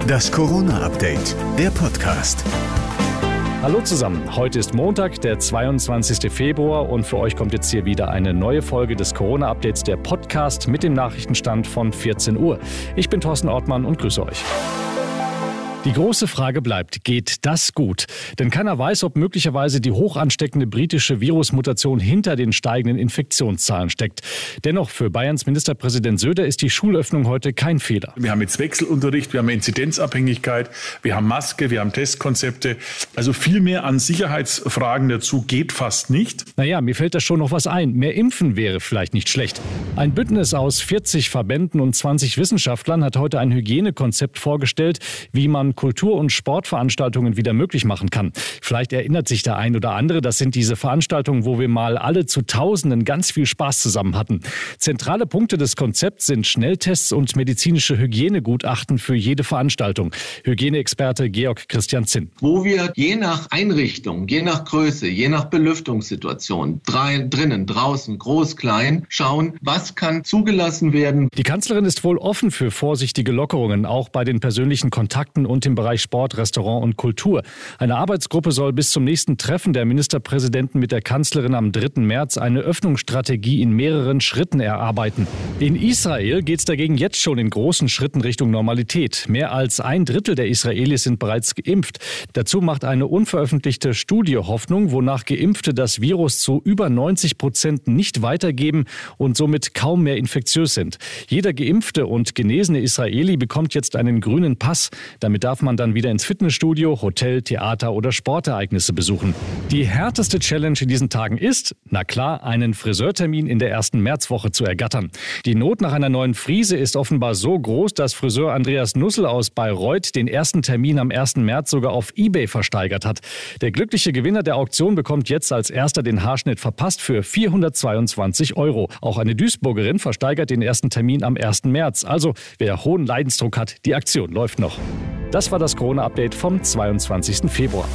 Das Corona-Update, der Podcast. Hallo zusammen, heute ist Montag, der 22. Februar und für euch kommt jetzt hier wieder eine neue Folge des Corona-Updates, der Podcast mit dem Nachrichtenstand von 14 Uhr. Ich bin Thorsten Ortmann und grüße euch. Die große Frage bleibt, geht das gut? Denn keiner weiß, ob möglicherweise die hoch ansteckende britische Virusmutation hinter den steigenden Infektionszahlen steckt. Dennoch für Bayerns Ministerpräsident Söder ist die Schulöffnung heute kein Fehler. Wir haben jetzt Wechselunterricht, wir haben Inzidenzabhängigkeit, wir haben Maske, wir haben Testkonzepte. Also viel mehr an Sicherheitsfragen dazu geht fast nicht. Naja, mir fällt da schon noch was ein. Mehr Impfen wäre vielleicht nicht schlecht. Ein Bündnis aus 40 Verbänden und 20 Wissenschaftlern hat heute ein Hygienekonzept vorgestellt, wie man Kultur- und Sportveranstaltungen wieder möglich machen kann. Vielleicht erinnert sich der ein oder andere, das sind diese Veranstaltungen, wo wir mal alle zu Tausenden ganz viel Spaß zusammen hatten. Zentrale Punkte des Konzepts sind Schnelltests und medizinische Hygienegutachten für jede Veranstaltung. Hygieneexperte Georg Christian Zinn. Wo wir je nach Einrichtung, je nach Größe, je nach Belüftungssituation, drinnen, draußen, groß, klein, schauen, was kann zugelassen werden. Die Kanzlerin ist wohl offen für vorsichtige Lockerungen, auch bei den persönlichen Kontakten und und im Bereich Sport, Restaurant und Kultur. Eine Arbeitsgruppe soll bis zum nächsten Treffen der Ministerpräsidenten mit der Kanzlerin am 3. März eine Öffnungsstrategie in mehreren Schritten erarbeiten. In Israel geht es dagegen jetzt schon in großen Schritten Richtung Normalität. Mehr als ein Drittel der Israelis sind bereits geimpft. Dazu macht eine unveröffentlichte Studie Hoffnung, wonach Geimpfte das Virus zu über 90 Prozent nicht weitergeben und somit kaum mehr infektiös sind. Jeder geimpfte und genesene Israeli bekommt jetzt einen grünen Pass. Damit darf darf man dann wieder ins Fitnessstudio, Hotel, Theater oder Sportereignisse besuchen. Die härteste Challenge in diesen Tagen ist, na klar, einen Friseurtermin in der ersten Märzwoche zu ergattern. Die Not nach einer neuen Frise ist offenbar so groß, dass Friseur Andreas Nussel aus Bayreuth den ersten Termin am 1. März sogar auf eBay versteigert hat. Der glückliche Gewinner der Auktion bekommt jetzt als erster den Haarschnitt verpasst für 422 Euro. Auch eine Duisburgerin versteigert den ersten Termin am 1. März. Also, wer hohen Leidensdruck hat, die Aktion läuft noch. Das war das Corona-Update vom 22. Februar.